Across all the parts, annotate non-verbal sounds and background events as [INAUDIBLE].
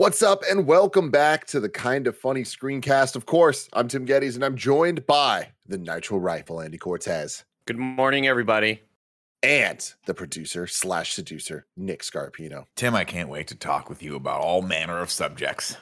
What's up, and welcome back to the Kind of Funny Screencast. Of course, I'm Tim Gettys, and I'm joined by the Nitro Rifle, Andy Cortez, Good morning, everybody. and the producer slash seducer, Nick Scarpino. Tim, I can't wait to talk with you about all manner of subjects.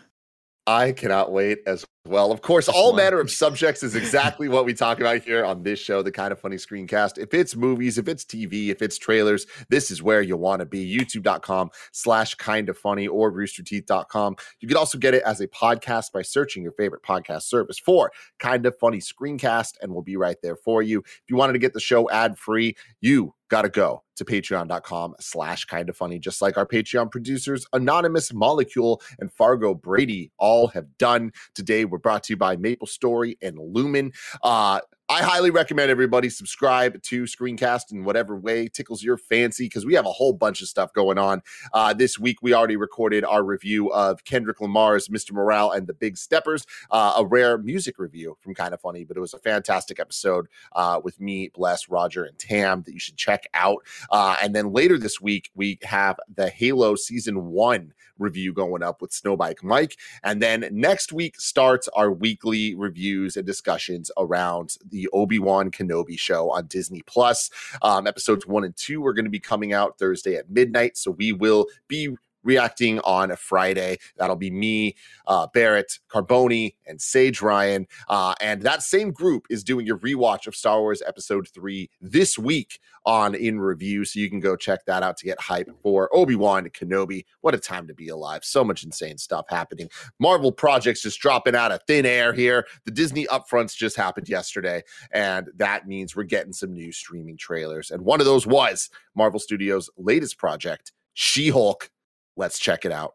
I cannot wait as well. Of course, all manner of subjects is [LAUGHS] exactly what we talk about here on this show, the kind of funny screencast. If it's movies, if it's TV, if it's trailers, this is where you want to be. YouTube.com slash kind of funny or roosterteeth.com. You can also get it as a podcast by searching your favorite podcast service for kind of funny screencast, and we'll be right there for you. If you wanted to get the show ad free, you got to go to patreon.com slash kind of funny just like our patreon producers anonymous molecule and fargo brady all have done today we're brought to you by maple story and lumin. Uh I highly recommend everybody subscribe to Screencast in whatever way tickles your fancy because we have a whole bunch of stuff going on. Uh, this week, we already recorded our review of Kendrick Lamar's Mr. Morale and the Big Steppers, uh, a rare music review from Kind of Funny, but it was a fantastic episode uh, with me, Bless, Roger, and Tam that you should check out. Uh, and then later this week, we have the Halo Season 1 review going up with Snowbike Mike. And then next week starts our weekly reviews and discussions around the Obi-Wan Kenobi show on Disney Plus. Um, episodes one and two are going to be coming out Thursday at midnight. So we will be reacting on a Friday. That'll be me, uh, Barrett, Carboni, and Sage Ryan. Uh, and that same group is doing a rewatch of Star Wars Episode 3 this week on In Review. So you can go check that out to get hype for Obi-Wan Kenobi. What a time to be alive. So much insane stuff happening. Marvel projects just dropping out of thin air here. The Disney upfronts just happened yesterday, and that means we're getting some new streaming trailers. And one of those was Marvel Studios' latest project, She-Hulk. Let's check it out.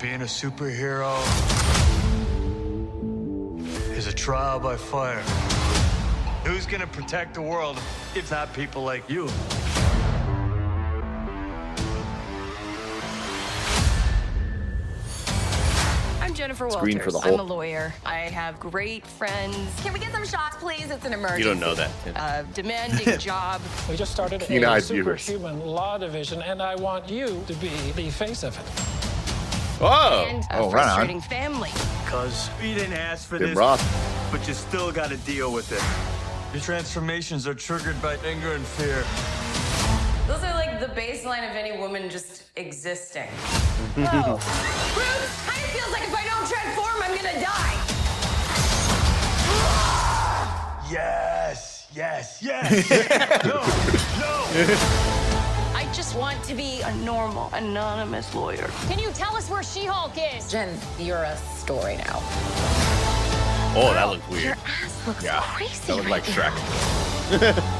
Being a superhero is a trial by fire. Who's gonna protect the world if not people like you? Jennifer Walters. Screen for the whole. I'm a lawyer. I have great friends. Can we get some shots, please? It's an emergency. You don't know that. Uh, a demanding [LAUGHS] job. We just started a Keen-eyed viewers. superhuman law division, and I want you to be the face of it. Whoa! And a Oh, right on. frustrating family. Cause you didn't ask for Tim this, Roth. but you still gotta deal with it. Your transformations are triggered by anger and fear. Those are like the baseline of any woman just existing. Oh. Whoa. Bruce, kind of feels like if I don't transform, I'm gonna die. Yes, yes, yes. [LAUGHS] no, no. I just want to be a normal, anonymous lawyer. Can you tell us where She-Hulk is? Jen, you're a story now. Oh, that looks weird. Your ass looks Yeah, crazy. that looked like Shrek. [LAUGHS]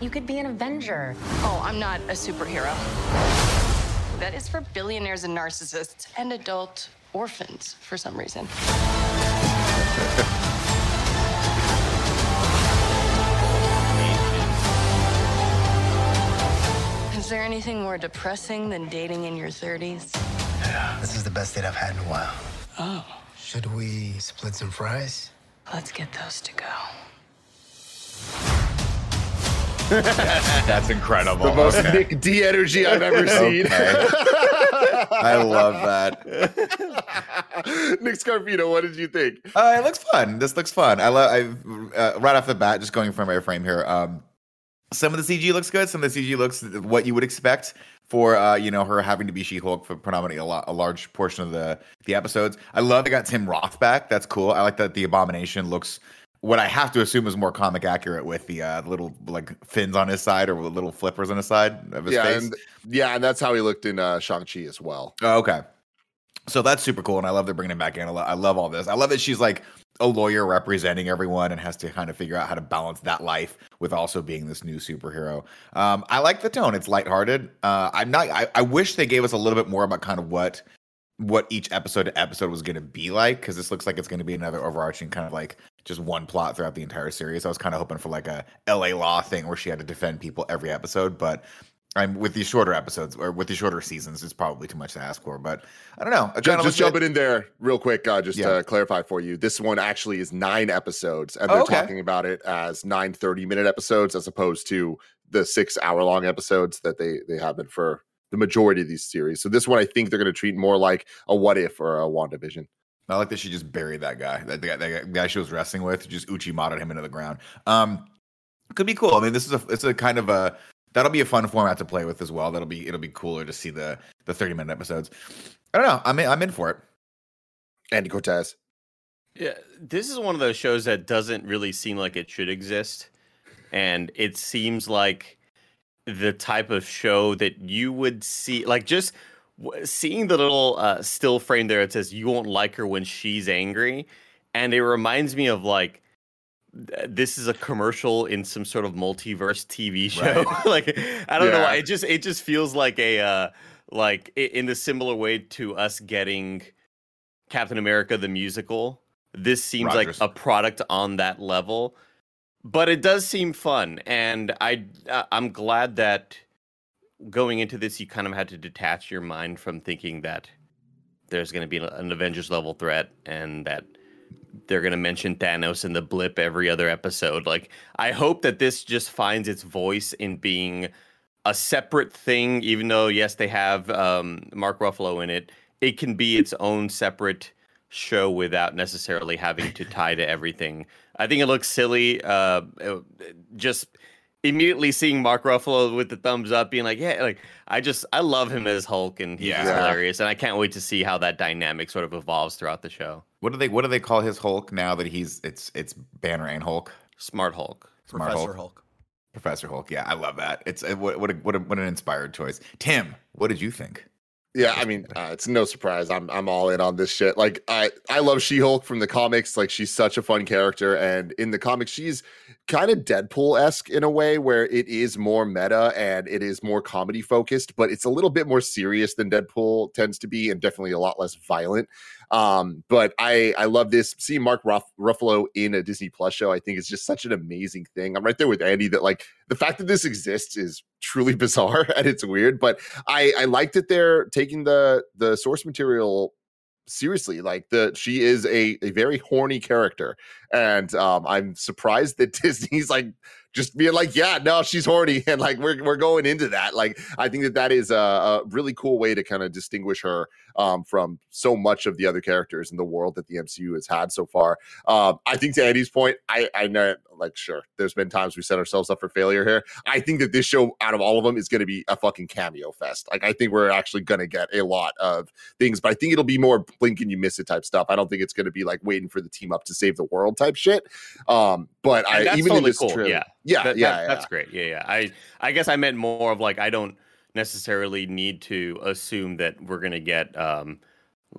You could be an Avenger. Oh, I'm not a superhero. That is for billionaires and narcissists and adult orphans for some reason. [LAUGHS] Is there anything more depressing than dating in your 30s? Yeah, This is the best date I've had in a while. Oh, Should we split some fries? let's get those to go. [LAUGHS] That's incredible. The most Okay. Nick D energy I've ever seen. Okay. [LAUGHS] I love that. [LAUGHS] Nick Scarpino, what did you think? Uh, it looks fun. This looks fun. I love. I uh, right off the bat, just going from my frame here. Um, some of the CG looks good. Some of the CG looks what you would expect for uh, you know her having to be She-Hulk for predominantly a, lot, a large portion of the the episodes. I love they got Tim Roth back. That's cool. I like that the Abomination looks what I have to assume is more comic accurate with the uh, little like fins on his side or little flippers on his side of his yeah, face. and yeah, and that's how he looked in uh, Shang Chi as well. Oh, okay. So that's super cool, and I love they're bringing him back in. I, lo- I love all this. I love that she's like a lawyer representing everyone and has to kind of figure out how to balance that life with also being this new superhero. Um, I like the tone; it's lighthearted. Uh, I'm not. I, I wish they gave us a little bit more about kind of what what each episode to episode was going to be like because this looks like it's going to be another overarching kind of like just one plot throughout the entire series. I was kind of hoping for like a LA Law thing where she had to defend people every episode, but I'm with these shorter episodes or with these shorter seasons, it's probably too much to ask for. But I don't know. I just, just jumping in there real quick, uh, just Yeah. to clarify for you, this one actually is nine episodes, and Oh, they're okay. talking about it as nine 30 minute episodes as opposed to the six hour long episodes that they they have been for the majority of these series. So this one, I think they're going to treat more like a what if or a WandaVision. I like that she just buried that guy. That, guy, that guy she was wrestling with, just Uchimata him into the ground. Um, could be cool. I mean, this is a it's a kind of a that'll be a fun format to play with as well. That'll be it'll be cooler to see the the thirty minute episodes. I don't know. I'm in, I'm in for it. Andy Cortez. Yeah, this is one of those shows that doesn't really seem like it should exist, and it seems like the type of show that you would see, like just seeing the little uh, still frame there. It says you won't like her when she's angry, and it reminds me of like this is a commercial in some sort of multiverse TV show. [LAUGHS] like I don't know, why, it just it just feels like a uh, like in a similar way to us getting Captain America the musical. This seems Rogers. like a product on that level, but it does seem fun, and I uh, I'm glad that going into this you kind of had to detach your mind from thinking that there's going to be an Avengers level threat and that they're going to mention Thanos in the blip every other episode. Like I hope that this just finds its voice in being a separate thing, even though yes they have um, Mark Ruffalo in it. It can be its own separate show without necessarily having to [LAUGHS] tie to everything. I think it looks silly. Uh, just immediately seeing Mark Ruffalo with the thumbs up, being like, "Yeah, like I just I love him as Hulk, and he's Yeah. hilarious." And I can't wait to see how that dynamic sort of evolves throughout the show. What do they what do they call his Hulk now that he's it's it's Banner and Hulk? Smart Hulk. Smart Professor Hulk. Professor Hulk. Yeah, I love that. It's uh, what what a, what, a, what an inspired choice. Tim, what did you think? Yeah, I mean, uh, it's no surprise. I'm I'm all in on this shit. Like, I I love She Hulk from the comics. Like, she's such a fun character, and in the comics, she's kind of Deadpool esque in a way, where it is more meta and it is more comedy focused, but it's a little bit more serious than Deadpool tends to be, and definitely a lot less violent. Um, but I I love this. Seeing Mark Ruff- Ruffalo in a Disney Plus show, I think is just such an amazing thing. I'm right there with Andy that like the fact that this exists is truly [LAUGHS] bizarre and it's weird, but I I like that they're taking the the source material seriously like the she is a a very horny character and um i'm surprised that [LAUGHS] disney's like just being like yeah no she's horny [LAUGHS] and like we're, we're going into that like i think that that is a, a really cool way to kind of distinguish her um from so much of the other characters in the world that the mcu has had so far um i think to andy's point i i know like sure there's been times we set ourselves up for failure here i think that this show out of all of them is going to be a fucking cameo fest like i think we're actually going to get a lot of things, but I think it'll be more blink and you miss it type stuff. I don't think it's going to be like waiting for the team up to save the world type shit. Um, but And I even in totally this cool. trailer- yeah, yeah, That- yeah, that- yeah. that's great. Yeah, yeah. I I guess I meant more of like I don't necessarily need to assume that we're gonna get um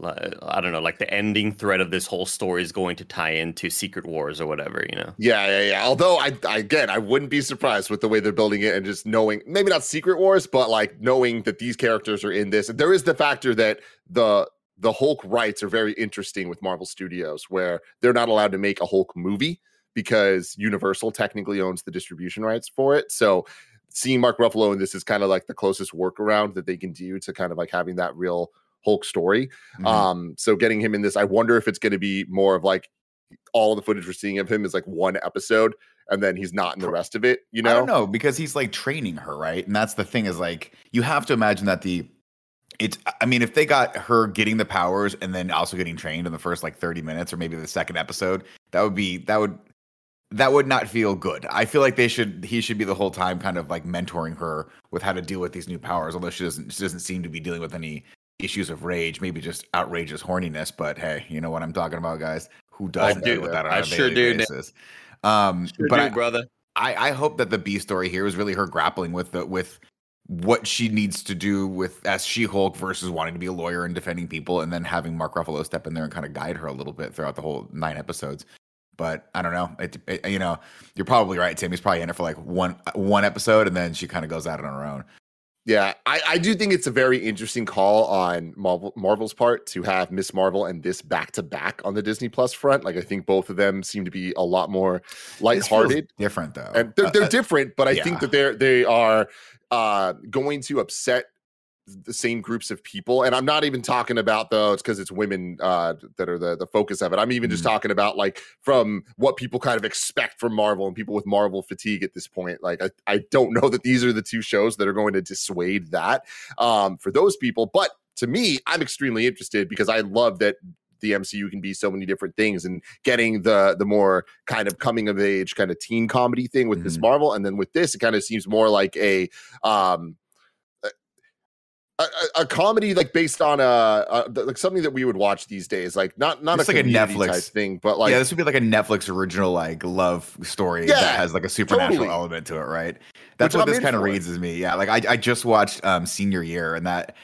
I don't know like the ending thread of this whole story is going to tie into Secret Wars or whatever. You know. Yeah, yeah, yeah. Although I, I again, I wouldn't be surprised with the way they're building it and just knowing maybe not Secret Wars, but like knowing that these characters are in this. And there is the factor that the the Hulk rights are very interesting with Marvel Studios, where they're not allowed to make a Hulk movie because Universal technically owns the distribution rights for it. So seeing Mark Ruffalo in this is kind of like the closest workaround that they can do to kind of like having that real Hulk story. Mhm. Um, so getting him in this, I wonder if it's going to be more of like all the footage we're seeing of him is like one episode, and then he's not in the rest of it. You know? I don't know because he's like training her, right? And that's the thing is like you have to imagine that the it's I mean if they got her getting the powers and then also getting trained in the first like 30 minutes or maybe the second episode, that would be that would that would not feel good. I feel like they should he should be the whole time kind of like mentoring her with how to deal with these new powers, although she doesn't she doesn't seem to be dealing with any issues of rage, maybe just outrageous horniness, but hey, you know what I'm talking about, guys. Who doesn't do. deal with that on I a sure do. basis? Um Sure but do, I, brother. I, I hope that the B story here is really her grappling with the with what she needs to do with as She-Hulk versus wanting to be a lawyer and defending people, and then having Mark Ruffalo step in there and kind of guide her a little bit throughout the whole nine episodes. But I don't know. It, it, you know, you're probably right, Tim. He's probably in it for like one one episode, and then she kind of goes out on her own. Yeah, I, I do think it's a very interesting call on Marvel, Marvel's part to have Miss Marvel and this back to back on the Disney Plus front. Like, I think both of them seem to be a lot more lighthearted. Different though, and they're, they're Uh, uh, different, but I yeah. think that they're they are uh, going to upset the same groups of people and i'm not even talking about those because it's women uh that are the the focus of it i'm even just Mhm. talking about like from what people kind of expect from marvel and people with marvel fatigue at this point like i, I don't know that these are the two shows that are going to dissuade that um for those people but to me i'm extremely interested because i love that the MCU can be so many different things and getting the the more kind of coming of age kind of teen comedy thing with Miss Mhm. Marvel and then with this it kind of seems more like a um a, a, comedy like based on a, a like something that we would watch these days like not not It's a like a Netflix- thing but like yeah, this would be like a Netflix original like love story Yeah, that has like a supernatural totally. element to it, right? That's Which what I'm this kind of reads as me. Yeah, like I, I just watched um Senior Year and that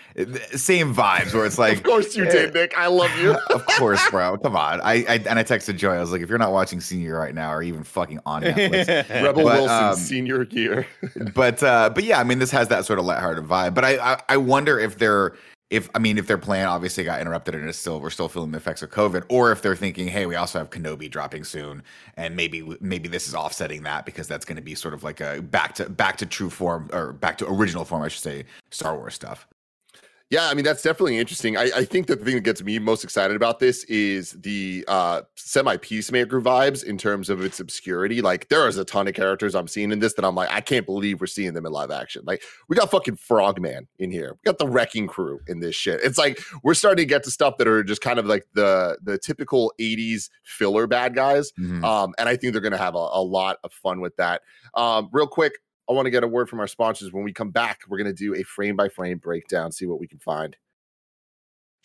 same vibes where it's [LAUGHS] like of course you did Nick I love you [LAUGHS] of course, bro. [LAUGHS] Come on. I, I and I texted Joy. I was like, if you're not watching Senior Year right now, or even fucking on Netflix, Rebel But, Wilson um, senior year but uh but yeah i mean this has that sort of lighthearted vibe but i i, I wonder if they're if i mean if their plan obviously got interrupted and it's still we're still feeling the effects of covid or if they're thinking hey we also have kenobi dropping soon and maybe maybe this is offsetting that because that's going to be sort of like a back to back to true form or back to original form i should say star wars stuff Yeah, I mean that's definitely interesting. I, I think that the thing that gets me most excited about this is the uh semi peacemaker vibes in terms of its obscurity. Like there is a ton of characters I'm seeing in this that I'm like, I can't believe we're seeing them in live action. Like we got fucking Frogman in here. We got the Wrecking Crew in this shit. It's like we're starting to get to stuff that are just kind of like the the typical 80s filler bad guys. Mhm. Um, and I think they're gonna have a, a lot of fun with that. Um, real quick, I want to get a word from our sponsors. When we come back, we're going to do a frame by frame breakdown, see what we can find.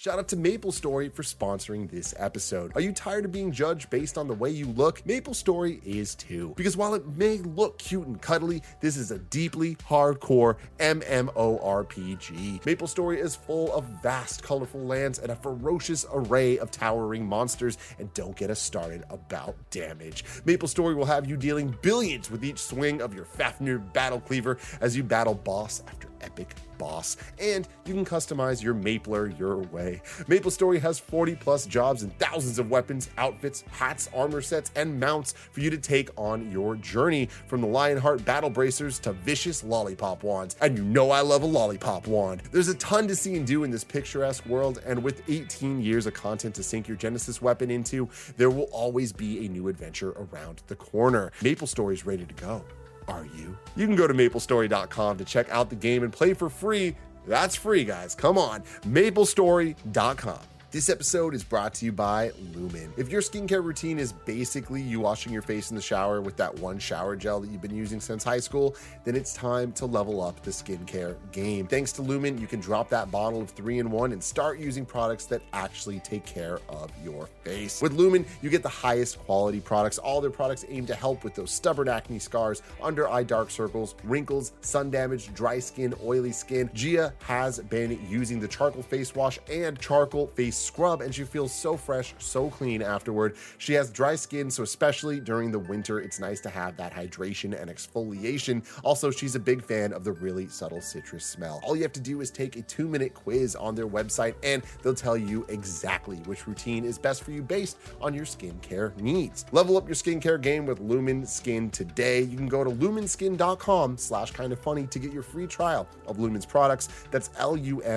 Shout out to Maple Story for sponsoring this episode. Are you tired of being judged based on the way you look? Maple Story is too. Because while it may look cute and cuddly, this is a deeply hardcore MMORPG. Maple Story is full of vast, colorful lands and a ferocious array of towering monsters. And don't get us started about damage. Maple Story will have you dealing billions with each swing of your Fafnir battle cleaver as you battle boss after epic boss. And you can customize your Mapler your way. Maple Story has 40 plus jobs and thousands of weapons, outfits, hats, armor sets, and mounts for you to take on your journey. From the Lionheart battle bracers to vicious lollipop wands. And you know I love a lollipop wand. There's a ton to see and do in this picturesque world, and with 18 years of content to sink your Genesis weapon into, there will always be a new adventure around the corner. Maple is ready to go. Are you? You can go to maplestory.com to check out the game and play for free. That's free, guys. Come on. Maplestory.com. This episode is brought to you by Lumin. If your skincare routine is basically you washing your face in the shower with that one shower gel that you've been using since high school, then it's time to level up the skincare game. Thanks to Lumin, you can drop that bottle of three in one and start using products that actually take care of your face. With Lumin, you get the highest quality products. All their products aim to help with those stubborn acne scars, under eye dark circles, wrinkles, sun damage, dry skin, oily skin. Gia has been using the charcoal face wash and charcoal face scrub, and she feels so fresh, so clean afterward. She has dry skin, so especially during the winter, it's nice to have that hydration and exfoliation. Also, she's a big fan of the really subtle citrus smell. All you have to do is take a two minute quiz on their website, and they'll tell you exactly which routine is best for you based on your skincare needs. Level up your skincare game with Lumin Skin today. You can go to luminskin.com slash kind of funny to get your free trial of Lumin's products. That's L-U-M-I-N-S-K-I-N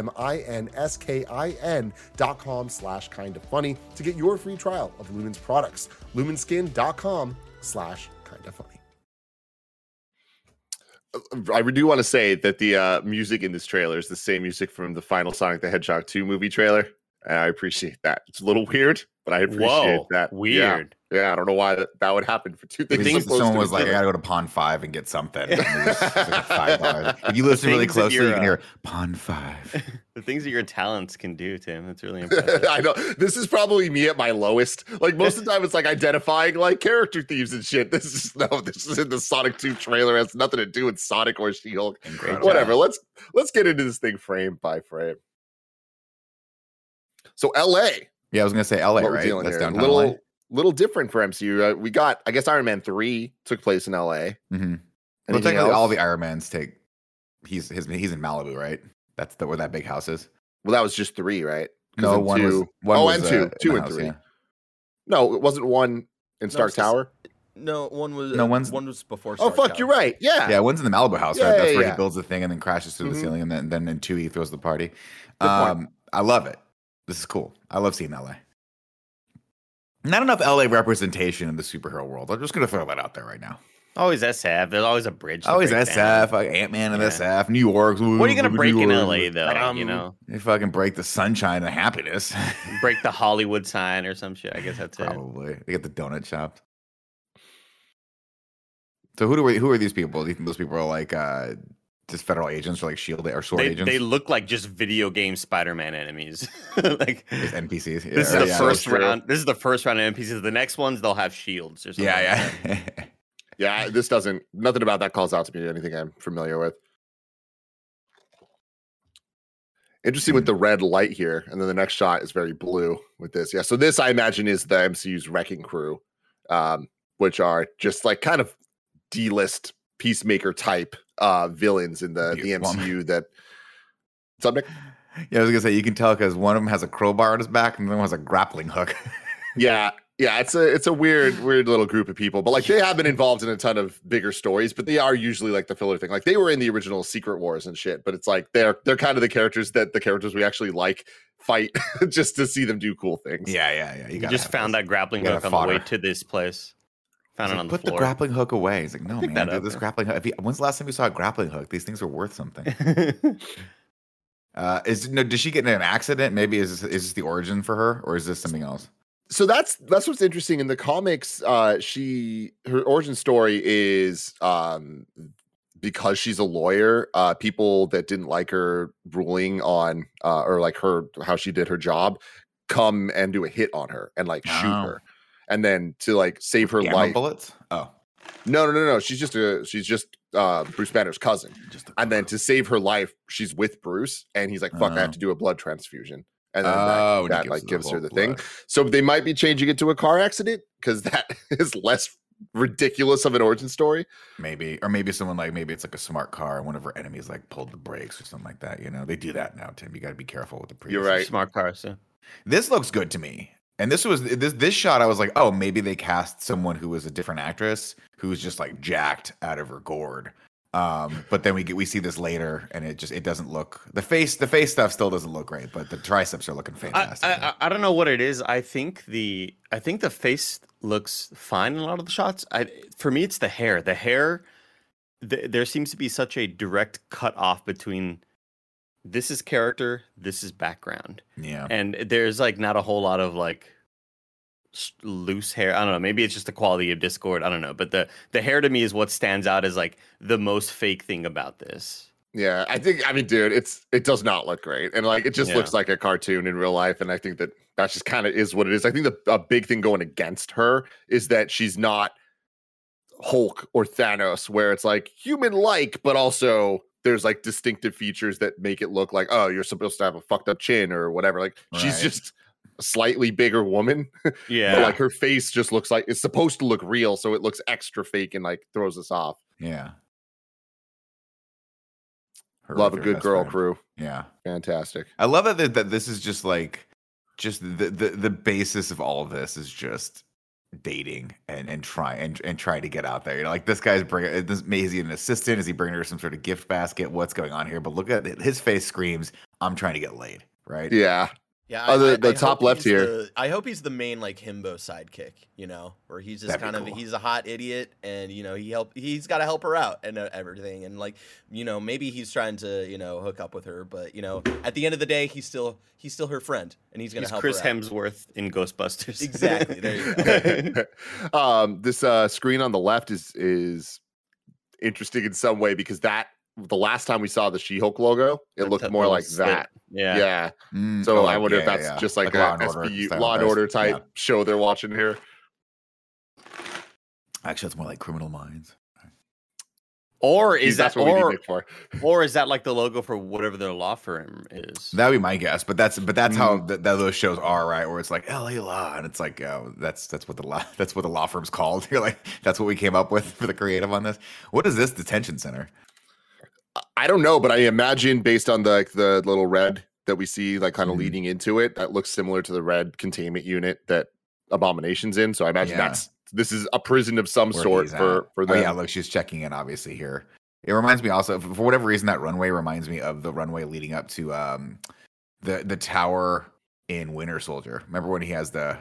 dot com slash kind of funny to get your free trial of Lumin's products. Luminskin.com slash kind of funny. I do want to say that the uh, music in this trailer is the same music from the final Sonic the Hedgehog 2 movie trailer. And I appreciate that. It's a little weird, but I appreciate Whoa, that. Yeah. weird. Yeah, I don't know why that, that would happen for two The things. thing someone was like, I gotta go to Pond Five and get something. And just like [LAUGHS] five. If you listen really closely, you you're, can uh, hear Pond Five. [LAUGHS] The things that your talents can do, Tim. That's really [LAUGHS] impressive. I know this is probably me at my lowest. Like most of the time, it's like identifying like character themes and shit. This is no, this is in the Sonic Two trailer. It has nothing to do with Sonic or She Hulk. Incredible. Whatever. Let's let's get into this thing frame by frame. So L.A. Yeah, I was gonna say LA, what right? That's here. downtown Little LA. Little different for MCU. Uh, we got, I guess, Iron Man three took place in L.A. Mm-hmm. Well, Anything technically, all the Iron Mans take. He's his. He's in Malibu, right? That's the, where that big house is. Well, that was just three, right? No, in one was. two- One oh, was, and uh, two, in two and house, three. yeah. No, it wasn't one in Stark it's the s- Tower. No, one was. No, one's- one was before. Oh, Stark fuck, you're right. Yeah. Yeah, one's in the Malibu house, Yeah, right? That's yeah, where yeah. he builds the thing and then crashes through Mhm. the ceiling, and then then in two he throws the party. Good point. Um, I love it. This is cool. I love seeing LA. Not enough LA representation in the superhero world. I'm just gonna throw that out there right now. Always SF. There's always a bridge. Always. SF, like Ant Man and Yeah. SF, New York. What are you gonna New break in LA though? you Um, know, You fucking break the sunshine and happiness. [LAUGHS] break the Hollywood sign or some shit. I guess that's it. Probably. They get the donut shop. So who do we, who are these people? Do you think those people are like uh just federal agents or like shield or sword They, agents? they look like just video game Spider-Man enemies. [LAUGHS] like Just NPCs. Yeah, this is the yeah, first round. This is the first round of NPCs. The next ones they'll have shields or something. like Yeah, that. yeah. [LAUGHS] Yeah, this doesn't. Nothing about that calls out to me. Anything I'm familiar with. Interesting Hmm. with the red light here, and then the next shot is very blue with this. Yeah, so this I imagine is the MCU's wrecking crew, um, which are just like kind of D-list peacemaker type uh villains in the the Beautiful. [LAUGHS] MCU. That something. Yeah, I was gonna say you can tell because one of them has a crowbar on his back and the other one has a grappling hook. [LAUGHS] Yeah, yeah, it's a it's a weird weird little group of people, but like they have been involved in a ton of bigger stories, but they are usually like the filler thing. Like they were in the original Secret Wars and shit, but it's like they're they're kind of the characters that the characters we actually like fight [LAUGHS] just to see them do cool things. yeah, yeah, yeah. You gotta just found those. that grappling hook on the way to this place. Found it like, on the Put the floor. grappling hook away. He's like, no, Pick man, that dude, this grappling hook. You, when's the last time you saw a grappling hook? These things are worth something. [LAUGHS] Uh, is no? Did she get in an accident? Maybe is this, is this the origin for her, or is this something else? So that's that's what's interesting in the comics. Uh, she her origin story is um because she's a lawyer. Uh, people that didn't like her ruling on uh, or like her how she did her job come and do a hit on her and like shoot Oh. her, and then to like save her Gamma life. bullets. Oh, No, no, no, no. She's just a she's just uh Bruce Banner's cousin. just And then to save her life, she's with Bruce, and he's like, "Fuck, I Oh. have to do a blood transfusion." And then Oh, and that, he that like gives her whole the thing. So they might be changing it to a car accident because that [LAUGHS] is less ridiculous of an origin story. Maybe, or maybe someone like maybe it's like a smart car, and one of her enemies like pulled the brakes or something like that. You know, they do that now, Tim. You got to be careful with the. You're right. Smart car, so. This looks good to me. And this was this this shot. I was like, oh, maybe they cast someone who was a different actress who's just like jacked out of her gourd. Um, but then we get we see this later, and it just it doesn't look the face the face stuff still doesn't look great, but the triceps are looking fantastic. I, I- I don't know what it is. I think the I think the face looks fine in a lot of the shots. I for me it's the hair. The hair th- there seems to be such a direct cut off between this is character, this is background. yeah, And there's like not a whole lot of like loose hair. I don't know. Maybe it's just the quality of Discord. I don't know. But the the hair to me is what stands out as like the most fake thing about this. Yeah, I think I mean, dude, it's it does not look great, and like it just Yeah. looks like a cartoon in real life, and I think that that just kind of is what it is. I think the a big thing going against her is that she's not Hulk or Thanos, where it's like human like, but also there's like distinctive features that make it look like oh, you're supposed to have a fucked up chin or whatever. Like she's just a slightly bigger woman, [LAUGHS] Yeah. but like her face just looks like it's supposed to look real, so it looks extra fake and like throws us off. yeah. Her Love a good girl friend. crew, Yeah, fantastic. I love it that, that this is just like just the, the the basis of all of this is just dating and and try and and try to get out there. You know, like this guy's bringing uh, this is he an assistant? Is he bringing her some sort of gift basket? What's going on here? But look at his face screams, "I'm trying to get laid." Right? Yeah. Yeah, Oh, the- the hope top left here. the- I hope he's the main like himbo sidekick, you know, where he's just That'd be kind of cool. he's a hot idiot, and you know he help he's got to help her out and uh, everything, and like you know maybe he's trying to you know hook up with her, but you know at the end of the day he's still he's still her friend, and he's gonna He's help Chris her out. Hemsworth in Ghostbusters. Exactly. There you go. [LAUGHS] um, this uh, screen on the left is is interesting in some way because that the last time we saw the She-Hulk logo, it That looked more like slit. that. Yeah. Yeah. Mm, So oh, I wonder yeah, if that's yeah, just like, Law a and Order Law and. Order type Yeah. show they're watching here. Actually, it's more like Criminal Minds. Or is that that's what we need or, for. or is that like the logo for whatever their law firm is? That would be my guess, but that's but that's how Mm. th- that those shows are, right? Where it's like L.A. Law, and it's like oh, that's that's what the law [LAUGHS] that's what the law firm's called. [LAUGHS] You're like that's what we came up with for the creative on this. What is this detention center? I don't know, but I imagine based on the like the little red that we see, like kind of Mhm. leading into it, that looks similar to the red containment unit that Abomination's in. So I imagine Yeah. that's this is a prison of some where sort he's for at. for Oh them. yeah, look, she's checking in obviously here. It reminds me also for whatever reason that runway reminds me of the runway leading up to um the the tower in Winter Soldier. Remember when he has the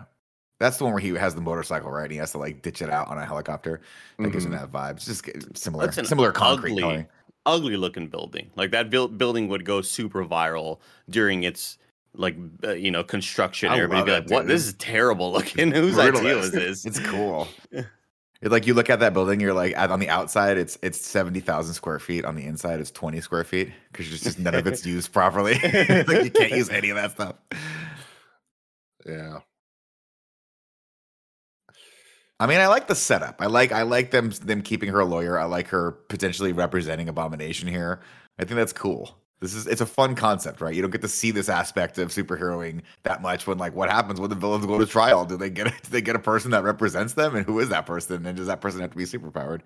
that's the one where he has the motorcycle, right? And he has to like ditch it out on a helicopter. That gives him that vibe. It's just similar, similar concrete ugly, coloring. Ugly looking building. Like that buil- building would go super viral during its like uh, you know construction. I Everybody be like, "What? dude. This is terrible looking. [LAUGHS] Whose idea was this?" It's cool. [LAUGHS] Like you look at that building, you're like, on the outside, it's it's seventy thousand square feet. On the inside, it's twenty square feet because just none of it's [LAUGHS] used properly. like you can't use any of that stuff. Yeah. I mean, I like the setup. I like I like them them keeping her a lawyer. I like her potentially representing Abomination here. I think that's cool. This is it's a fun concept, right? You don't get to see this aspect of superheroing that much when like what happens when the villains go to trial? Do they get a, [LAUGHS] do they get a person that represents them, and who is that person? And does that person have to be superpowered?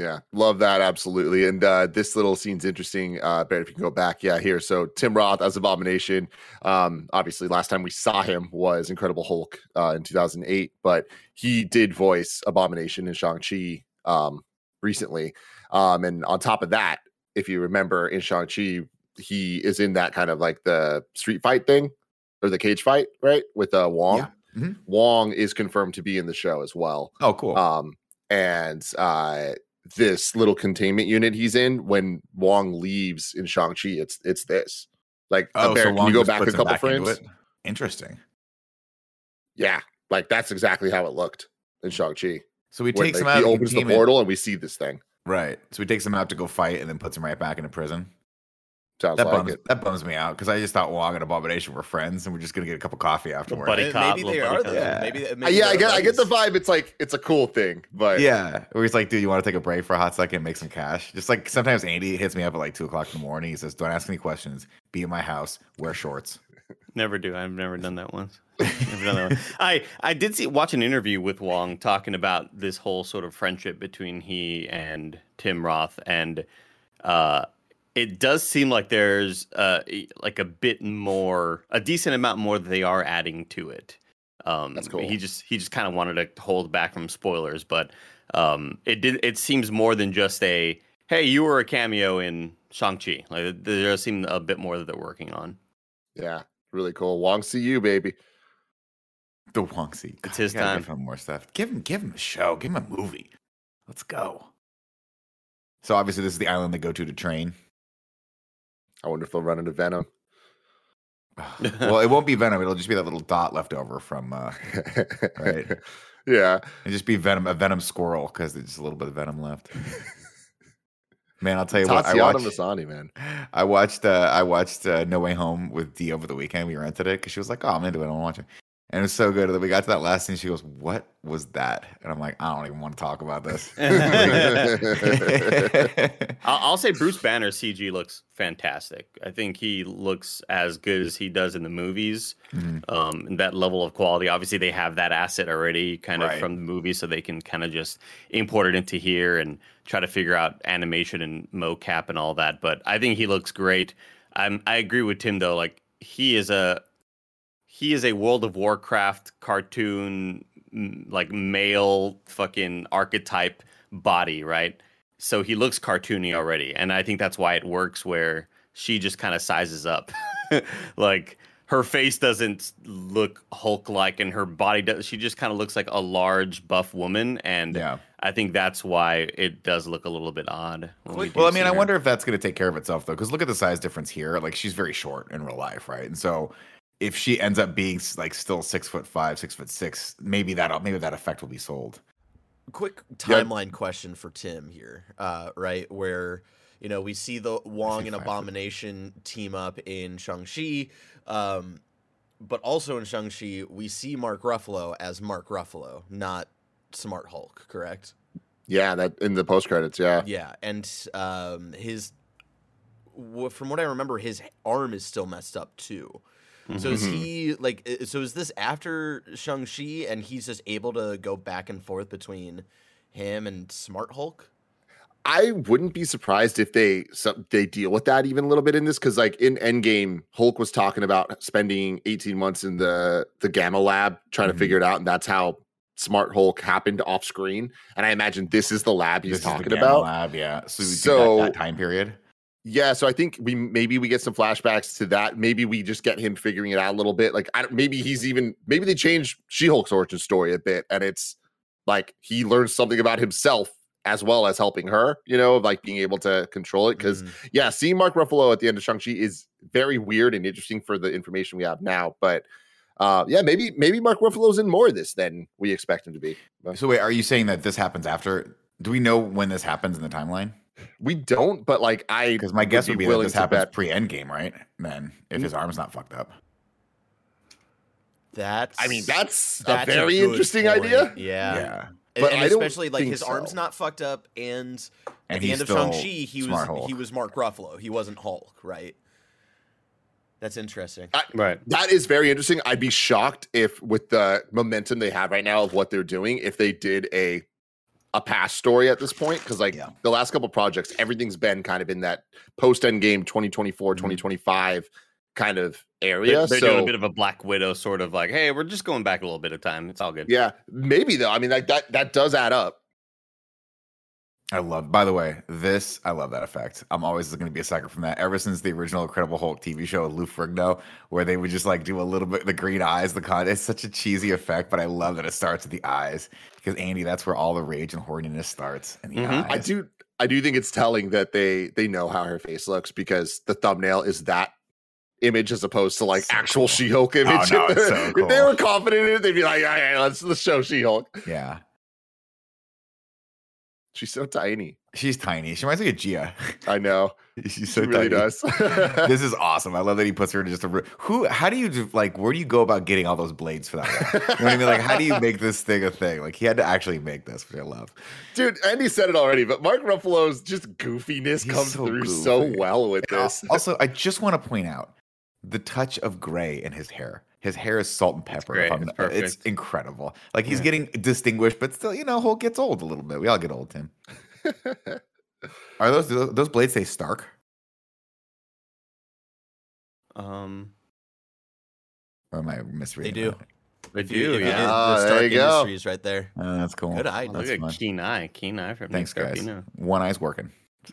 Yeah, love that absolutely. And uh, this little scene's interesting. Uh, Barry, if you can go back, yeah, here. So Tim Roth as Abomination. Um, obviously, last time we saw him was Incredible Hulk uh, in 2008, but he did voice Abomination in Shang Chi um, recently. Um, and on top of that, if you remember in Shang Chi, he is in that kind of like the street fight thing or the cage fight, right, with uh, Wong. Yeah. Mhm. Wong is confirmed to be in the show as well. Oh, cool. Um, and uh, this little containment unit he's in when Wong leaves in Shang Chi, it's it's this. Like, oh, Barrett, so can you go back a couple back frames? Interesting. Yeah, like that's exactly how it looked in Shang Chi. So he takes like, him out. He opens the portal and we see this thing. Right. So he takes him out to go fight, and then puts him right back into prison. Sounds That like bums it. that bums me out because I just thought Wong and Abomination were friends, and we're just gonna get a cup of coffee afterwards. buddy May- cop, maybe they buddy are cop. though. Yeah. Maybe, maybe yeah, I they're get I get the vibe. It's like it's a cool thing, but Yeah, where he's like, dude, you want to take a break for a hot second, make some cash? Just like sometimes Andy hits me up at like two o'clock in the morning. He says, "Don't ask any questions. Be in my house. Wear shorts." [LAUGHS] Never do. I've never done that once. [LAUGHS] Never done that one. I I did see watch an interview with Wong talking about this whole sort of friendship between he and Tim Roth, and uh, it does seem like there's uh like a bit more, a decent amount more that they are adding to it. Um, That's cool. He just he just kind of wanted to hold back from spoilers, but um, it did. It seems more than just a hey, you were a cameo in Shang Chi. Like there does seem a bit more that they're working on. yeah, really cool. Wong, see you, baby. The Wong seat. It's his time. Give him more stuff. Give him, give him a show. Give him a movie. Let's go. So obviously, this is the island they go to to train. I wonder if they'll run into Venom. [SIGHS] well, it won't be Venom. It'll just be that little dot left over from. uh Right. [LAUGHS] Yeah. It'll just be Venom, a Venom squirrel, because there's just a little bit of Venom left. [LAUGHS] Man, I'll tell you what. I watched, Maslany, man. I watched. Uh, I watched uh, No Way Home with Dee over the weekend. We rented it because she was like, "Oh, I'm into it. I want to watch it." And it was so good that we got to that last scene. She goes, "What was that?" And I'm like, "I don't even want to talk about this." [LAUGHS] [LAUGHS] I'll, I'll say Bruce Banner CG looks fantastic. I think he looks as good as he does in the movies. Mhm. Um, and that level of quality. Obviously, they have that asset already, kind of Right. from the movie, so they can kind of just import it into here and try to figure out animation and mocap and all that. But I think he looks great. I'm, I agree with Tim though. Like he is a he is a World of Warcraft cartoon, like male fucking archetype body, right? So he looks cartoony already, and I think that's why it works. Where she just kind of sizes up, [LAUGHS] like her face doesn't look Hulk like, and her body does. She just kind of looks like a large buff woman, and Yeah. I think that's why it does look a little bit odd. we Well, I mean, I wonder if that's going to take care of itself though, because look at the size difference here. Like she's very short in real life, right? And so if she ends up being like still six foot five, six foot six, maybe that maybe that effect will be sold. quick Yeah. timeline question for Tim here, uh, right? Where you know we see the Wong and five foot. Abomination team up in Shang Chi, um, but also in Shang Chi we see Mark Ruffalo as Mark Ruffalo, not Smart Hulk, correct? Yeah, that in the post credits. Yeah. Yeah, and um, his, wh- from what I remember, his arm is still messed up too. So is Mm-hmm. he like? So is this after Shang Chi, and he's just able to go back and forth between him and Smart Hulk? I wouldn't be surprised if they some, they deal with that even a little bit in this because like in Endgame, Hulk was talking about spending 18 months in the the Gamma Lab trying Mhm. to figure it out, and that's how Smart Hulk happened off screen. And I imagine this is the lab he's This talking Gamma about. Lab, yeah. So, So- that, that time period. Yeah, so I think we maybe we get some flashbacks to that. Maybe we just get him figuring it out a little bit. Like I don't, maybe he's even maybe they change She-Hulk's origin story a bit, and it's like he learns something about himself as well as helping her. You know, like being able to control it. Because Mhm. yeah, seeing Mark Ruffalo at the end of Shang Chi is very weird and interesting for the information we have now. But uh, yeah, maybe maybe Mark Ruffalo's in more of this than we expect him to be. So wait, are you saying that this happens after? Do we know when this happens in the timeline? We don't. But like I, Because my guess would be that willing this to happens bet- pre Endgame, right? Then if mm. his arm's not fucked up. That's I mean, that's, that's a very good interesting point. idea. Yeah, Yeah. And, But and I don't especially like think his arm's not fucked up, and at And the end of Shang-Chi he was Hulk. he was Mark Ruffalo. He wasn't Hulk, right? That's interesting. I, right. That is very interesting. I'd be shocked if, with the momentum they have right now of what they're doing, if they did a a past story at this point. Because like Yeah. the last couple projects, everything's been kind of in that post end game 2024, Mhm. 2025 kind of They're, area. they're so doing a bit of a Black Widow sort of like, hey, we're just going back a little bit of time. It's all good. yeah, maybe though. I mean, like that that does add up. I love. By the way, this I love that effect. I'm always going to be a sucker from that. Ever since the original Incredible Hulk TV show with Lou Ferrigno, where they would just like do a little bit the green eyes, the con. It's such a cheesy effect, but I love that it starts with the eyes because Andy, that's where all the rage and horniness starts. In the Mhm. eyes. I do I do think it's telling that they they know how her face looks because the thumbnail is that image as opposed to like So actual cool. She-Hulk image. no, if, it's they're- [LAUGHS] if they were confident in it, they'd be like, yeah, yeah, let's let's show She-Hulk. Yeah, She's so tiny. she's tiny. She reminds me of Gia. I know. [LAUGHS] she's so she really tiny. does. [LAUGHS] this is [LAUGHS] awesome. I love that he puts her in just a ro- who. How do you do, like? Where do you go about getting all those blades for that? You know what I mean? Like, how do you make this thing a thing? Like, he had to actually make this, which I love. Dude, Andy said it already, but Mark Ruffalo's just goofiness He's comes so through so well with this. Also, I just want to point out the touch of gray in his hair. His hair is salt and pepper. if great. It's It's, incredible. Like he's getting distinguished, but still, you know, Hulk gets old a little bit. We all get old, Tim. [LAUGHS] Are those those blades say Stark? Um, Or am I misreading? They misreading? do. that? they do, if you yeah. Oh, the there you go. Industries right there. Oh, that's cool. Good eye. That's look at fun. keen eye, keen eye from Thanks, guys. Scarpino. One eye's working. [LAUGHS]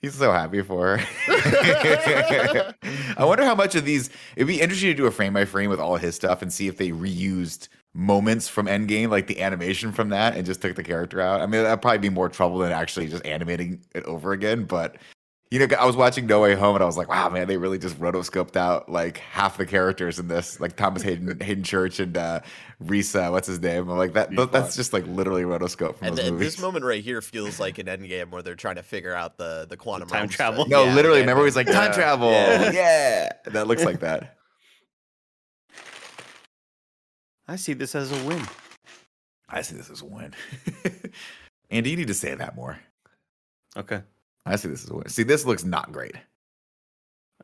He's so happy for her. [LAUGHS] I wonder how much of these. It'd be interesting to do a frame by frame with all his stuff and see if they reused moments from Endgame, like the animation from that, and just took the character out. I mean, that'd probably be more trouble than actually just animating it over again. But you know, I was watching No Way Home and I was like, wow, man, they really just rotoscoped out like half the characters in this, like Thomas Haden, [LAUGHS] Haden Church and uh, Risa, what's his name? I'm like that. Steve That's Fox. just like literally rotoscope from And those th- movies. this moment right here feels like an Endgame where they're trying to figure out the the quantum time realm travel? stuff. No, Yeah, literally. yeah, Remember, he's like time Yeah. travel. Yeah. Yeah. that looks like that. I see this as a win. I see this as a win. [LAUGHS] Andy, you need to say that more. Okay, I see this as a win. See, this looks not great.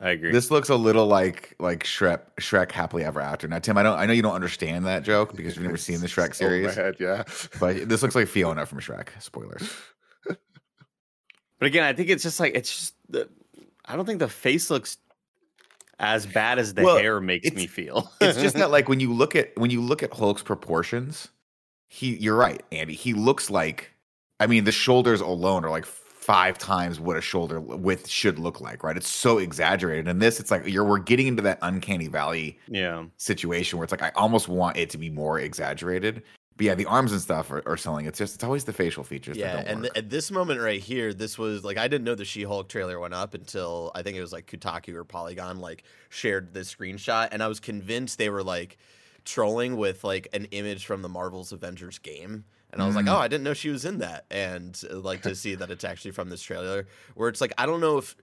I agree. This looks a little like like Shrek, Shrek Happily Ever After. Now, Tim, I don't, I know you don't understand that joke because you've never seen the Shrek [LAUGHS] series, head, yeah. but this looks like Fiona from Shrek. Spoilers. [LAUGHS] But again, I think it's just like it's just the. I don't think the face looks as bad as the Well, hair makes me feel. it's just that like [LAUGHS] when you look at when you look at Hulk's proportions, he you're right, Andy. He looks like I mean the shoulders alone are like five times what a shoulder width should look like, right? It's so exaggerated. And this, it's like you're we're getting into that uncanny valley Yeah. situation where it's like I almost want it to be more exaggerated. But yeah, the arms and stuff are, are selling. It's just it's always the facial features. Yeah, that don't and th- at this moment right here, this was like I didn't know the She-Hulk trailer went up until I think it was like Kotaku or Polygon like shared this screenshot, and I was convinced they were like trolling with like an image from the Marvel's Avengers game. And I was like, Mm. oh, I didn't know she was in that. And uh, like to see that it's actually from this trailer, where it's like, I don't know if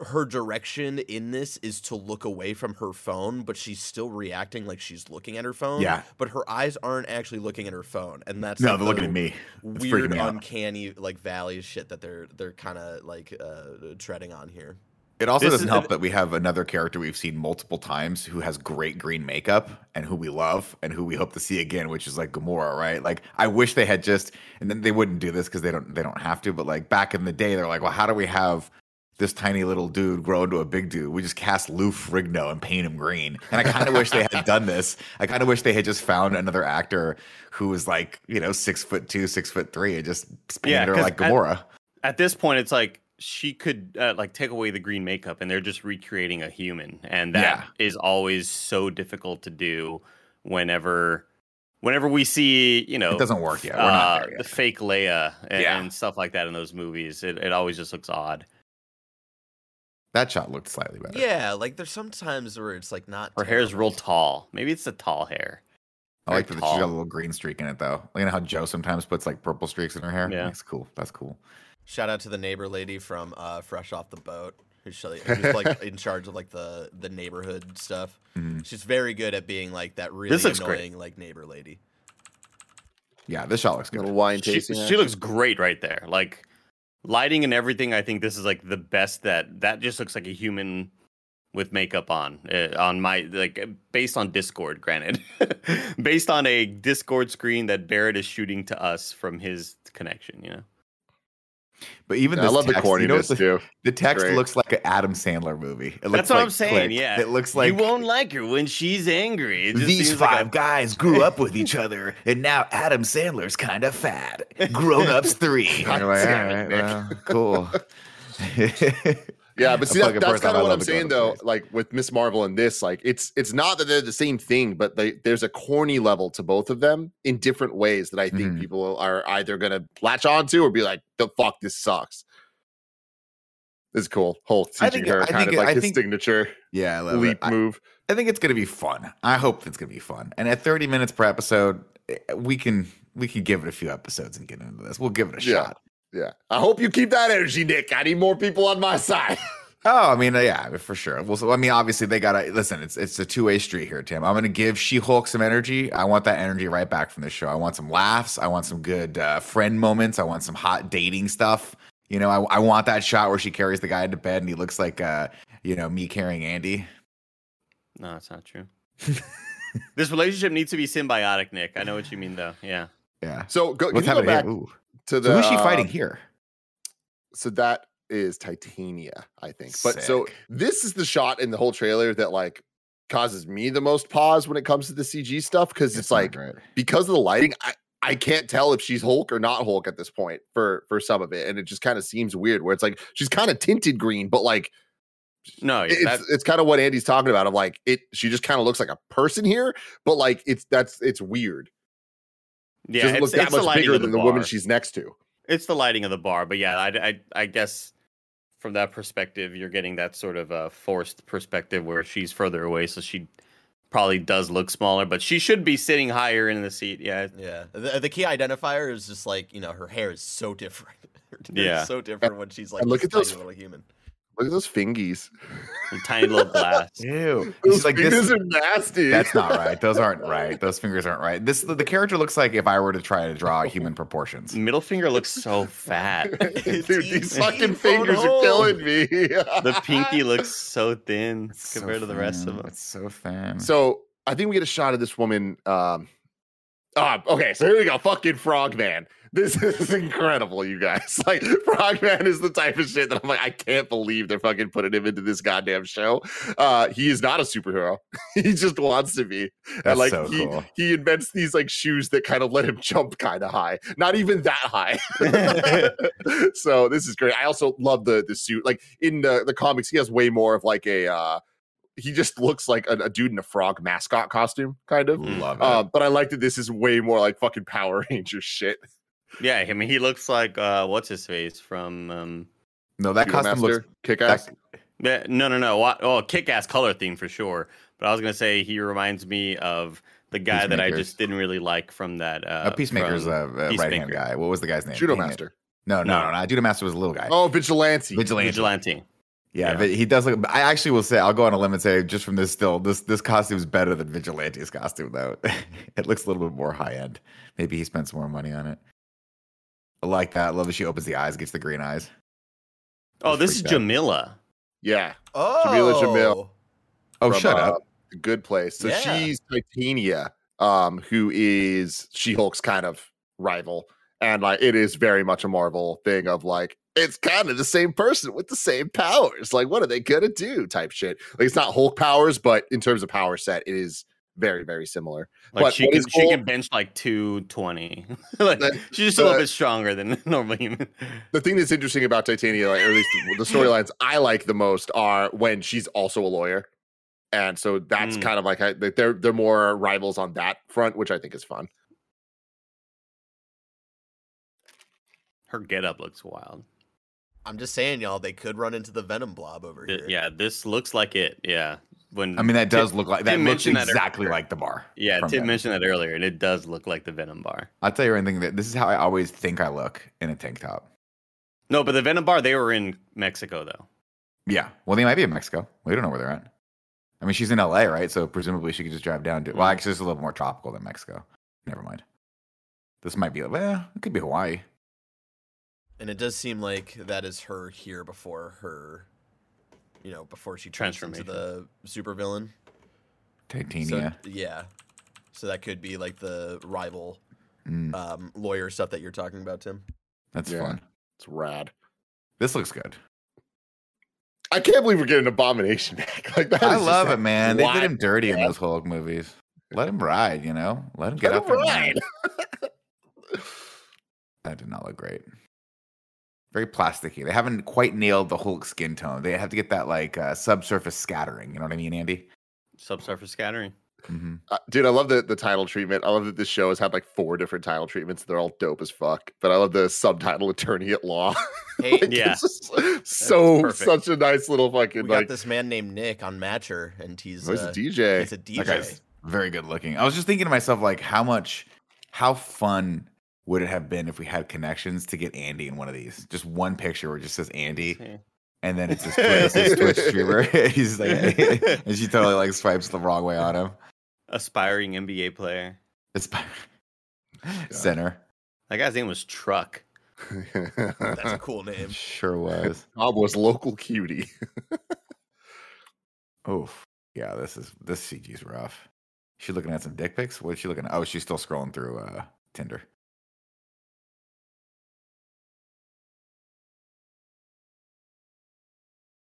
her direction in this is to look away from her phone, but she's still reacting like she's looking at her phone. Yeah. But her eyes aren't actually looking at her phone. And that's No, like, they're looking at me. It's weird, me out. uncanny like valley shit that they're they're kind of like uh, treading on here. It also This doesn't help that we have another character we've seen multiple times who has great green makeup and who we love and who we hope to see again, which is like Gamora, right? Like I wish they had just and then they wouldn't do this because they don't they don't have to, but like back in the day, they're like, well, how do we have this tiny little dude grow into a big dude? We just cast Lou Ferrigno and paint him green. And I kind of wish they had done this. I kind of wish they had just found another actor who was like, you know, six foot two, six foot three, and just painted Yeah, her like at- Gamora. At this point, it's like she could uh, like take away the green makeup, and they're just recreating a human, and that is always so difficult to do. Whenever, whenever we see, you know, It doesn't work yet. We're not uh, there yet. the fake Leia and, Yeah. and stuff like that in those movies, it, it always just looks odd. That shot looked slightly better. Yeah, like there's some times where it's like not. Her hair's terrible. real tall. Maybe it's the tall hair. I like that she's got a little green streak in it though. Like, you know how Joe sometimes puts like purple streaks in her hair? Yeah. That's cool. That's cool. Shout out to the neighbor lady from uh, Fresh Off the Boat, who's, like- [LAUGHS] who's like in charge of like the the neighborhood stuff. Mhm. She's very good at being like that really This looks great. annoying like neighbor lady. Yeah, this shot looks good. Little wine tasting. she action. looks great right there. Like lighting and everything. I think this is like the best that that just looks like a human with makeup on uh, on my like based on Discord. Granted, [LAUGHS] based on a Discord screen that Barrett is shooting to us from his connection. You know. But even I this love the text, you know, corniness the, too. the text Great. looks like an Adam Sandler movie. It looks That's what like I'm saying. Click. Yeah, It looks like you won't like her when she's angry. It just these seems like five a- guys grew [LAUGHS] up with each other, and now Adam Sandler's kind of fat. Grown ups three. [LAUGHS] And God like, damn all it, right, Nick." well, cool. [LAUGHS] Yeah, but see, that, that's kind of what I'm saying though. Like with Miss Marvel and this, like it's it's not that they're the same thing, but they, there's a corny level to both of them in different ways that I think Mhm. people are either gonna latch onto or be like, "The fuck, this sucks." This is cool. Whole CG I think- her I kind think of like I his think- signature yeah, I love leap it. Move. I think it's going to be fun. I hope it's going to be fun. And at 30 minutes per episode, eh, we can we can give it a few episodes and get into this. We'll give it a Yeah. shot. Yeah, I hope you keep that energy, Nick. I need more people on my side. [LAUGHS] Oh, I mean, uh, yeah, for sure. Well, so, I mean, obviously they gotta listen. It's it's a two way street here, Tim. I'm gonna give She Hulk some energy. I want that energy right back from the show. I want some laughs. I want some good uh, friend moments. I want some hot dating stuff. You know, I, I want that shot where she carries the guy into bed and he looks like, uh, you know, me carrying Andy. No, it's not true. [LAUGHS] this relationship needs to be symbiotic, Nick. I know what you mean, though. Yeah. Yeah. So go, can What's you go happening back here? Ooh. To the So who's she fighting uh, here? So that is Titania, I think. But so this is the shot in the whole trailer that like causes me the most pause when it comes to the CG stuff because it's, not like because of the lighting, I I can't tell if she's Hulk or not Hulk at this point for for some of it, and it just kind of seems weird. Where it's like she's kind of tinted green, but like No, it's that, it's kind of what Andy's talking about. Of like it, she just kind of looks like a person here, but like it's that's it's weird. She yeah, doesn't it's, look that it's the much lighting bigger the than the woman she's next to. It's the lighting of the bar, but yeah, I, I, I guess from that perspective, you're getting that sort of uh, forced perspective where she's further away, so she probably does look smaller, but she should be sitting higher in the seat. Yeah, Yeah, the, the key identifier is just like you know her hair is so different. Her hair is Yeah. so different when she's like look at those- tiny little human. Look at those fingies. a tiny little glass. Ew. Those She's like fingers this. are nasty. That's not right. [LAUGHS] Those aren't right. Those fingers aren't right. This the, the character looks like if I were to try to draw human proportions. Middle finger looks so fat. [LAUGHS] Dude, these fucking fingers are killing me. [LAUGHS] the pinky looks so thin It's so compared to the rest of them. It's so thin. so I think we get a shot of this woman. Um, Uh, okay, so here we go. Fucking Frogman. This is incredible, you guys. [LAUGHS] Like, Frogman is the type of shit that I'm like, I can't believe they're fucking putting him into this goddamn show. Uh, he is not a superhero. [LAUGHS] he just wants to be. That's and like so he cool. he invents these like shoes that kind of let him jump kind of high. Not even that high. [LAUGHS] so this is great. I also love the the suit. Like in the, the comics, he has way more of like a uh he just looks like a, a dude in a frog mascot costume, kind of. Love it. Uh, but I like that this is way more like fucking Power Ranger shit. Yeah, I mean, he looks like uh, what's his face from. Um, no, that Judo costume Master, looks kick ass. yeah, no, no, no. What? Oh, kick-ass color theme for sure. But I was gonna say he reminds me of the guy that I just didn't really like from that. Uh, a Peacemaker's uh, uh, right hand guy. What was the guy's name? Judo Dang it. Master. No, no, No. no, no. Judomaster was a little guy. Oh, Vigilante. Vigilante. Vigilante. Yeah, Yeah. but he does look. I actually will say, I'll go on a limb and say, just from this still, this this costume is better than Vigilante's costume, though. [LAUGHS] it looks a little bit more high end. Maybe he spent some more money on it. I like that. I love that she opens the eyes, gets the green eyes. Oh, Just this is freaked out. Jameela. Yeah. Oh, Jameela Jamil. Oh, from, shut uh, up. The Good Place. So Yeah. she's Titania, um, who is She Hulk's kind of rival. And like it is very much a Marvel thing of like, it's kind of the same person with the same powers. Like, what are they gonna do? Type shit. Like it's not Hulk powers, but in terms of power set, it is very, very similar. Like But she can is she can bench like two twenty. [LAUGHS] like The- she's just a little the- bit stronger than [LAUGHS] normal human. the thing that's interesting about Titania, like, or at least the storylines I like the most, are when she's also a lawyer, and so that's Mm. kind of like I, they're they're more rivals on that front, which I think is fun. Her getup looks wild. I'm just saying, y'all, they could run into the Venom blob over Th- here. Yeah, this looks like it. Yeah, when I mean, that does Tim- look like that Tim looks mentioned that exactly like the bar. Yeah, from Tim Venom. mentioned that earlier, and it does look like the Venom bar. I'll tell you one thing that this is how I always think I look in a tank top. No, but the Venom bar they were in Mexico though. Yeah. Well, they might be in Mexico. We don't know where they're at. I mean, she's in LA, right? So presumably she could just drive down to. Well, actually, it's a little more tropical than Mexico. Never mind. This might be. Well, it could be Hawaii. And it does seem like that is her here before her, you know, before she turns into the supervillain. Titania. So, yeah. So that could be like the rival Mm, um, lawyer stuff that you're talking about, Tim. that's yeah. fun. It's rad. This looks good. I can't believe we're getting Abomination [LAUGHS] back. Like that I is love it, man. They did him dirty in those Hulk movies. Let him ride, you know. Let him get Let up him and ride. ride. [LAUGHS] That did not look great. Very plasticky. They haven't quite nailed the Hulk skin tone. They have to get that like uh, subsurface scattering. You know what I mean, Andy? Subsurface scattering. hmm Uh, dude, I love the the title treatment. I love that this show has had like four different title treatments. They're all dope as fuck. But I love the subtitle "Attorney at Law." Hey, [LAUGHS] Like, Yeah. it's just so perfect. such a nice little fucking we got like. this man named Nick on Matcher, and he's Oh, he's a uh, DJ. He's a DJ. Very good looking. I was just thinking to myself, like, how much, how fun would it have been if we had connections to get Andy in one of these? Just one picture where it just says Andy, Yeah. and then it's this, [LAUGHS] Twi- it's his Twitch streamer. [LAUGHS] He's like, [LAUGHS] and she totally like swipes the wrong way on him. Aspiring NBA player. It's center. That guy's name was Truck. That's a cool name. Sure was. Bob was local cutie. Oh, yeah. This is this CG's rough. She looking at some dick pics. What is she looking at? Oh, she's still scrolling through uh Tinder.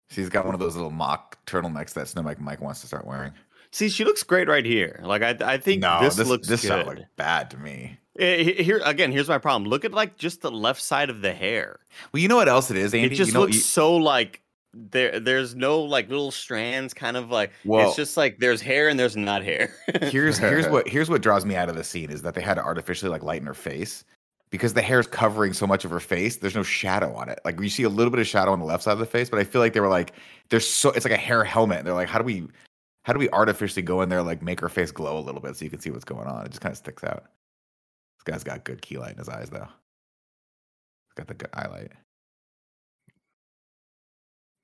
She's got one of those little mock turtlenecks that Snow Bike Mike wants to start wearing. See, she looks great right here. Like I, I think no, this, this looks this good. sounds like bad to me. Eh, Here again, here's my problem. Look at like just the left side of the hair. Well, you know what else it is, Andy? it just you know, looks you- so like there. There's no like little strands, kind of like Well- it's just like there's hair and there's not hair. [LAUGHS] here's here's [LAUGHS] what here's what draws me out of the scene is that they had to artificially like lighten her face because the hair is covering so much of her face. There's no shadow on it. Like you see a little bit of shadow on the left side of the face, but I feel like they were like, there's so it's like a hair helmet. They're like, how do we how do we artificially go in there like make her face glow a little bit so you can see what's going on? It just kind of sticks out. This guy's got good key light in his eyes though. He's got the good highlight.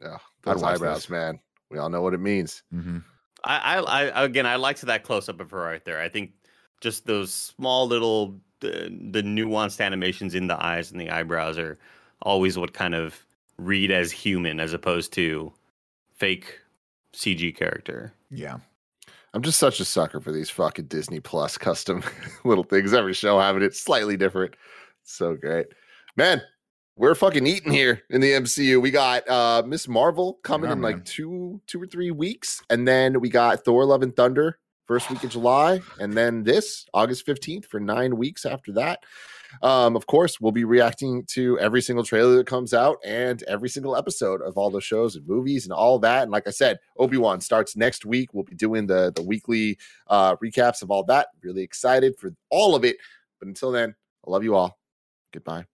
Yeah, I'd those eyebrows, this. man. We all know what it means. Mm-hmm. I, I, I again, I liked that close up of her right there. I think just those small little the, the nuanced animations in the eyes and the eyebrows are always what kind of read as human as opposed to fake CG character. Yeah. I'm just such a sucker for these fucking Disney Plus custom [LAUGHS] little things. Every show having it slightly different. So great. Man, we're fucking eating here in the MCU. We got uh Miss Marvel coming Yeah, in man. like two, two or three weeks, and then we got Thor: Love and Thunder first week of July, and then this August 15th for nine weeks after that. Um, of course, we'll be reacting to every single trailer that comes out and every single episode of all the shows and movies and all that. And like I said, Obi Wan starts next week. We'll be doing the the weekly uh, recaps of all that. Really excited for all of it. But until then, I love you all. Goodbye.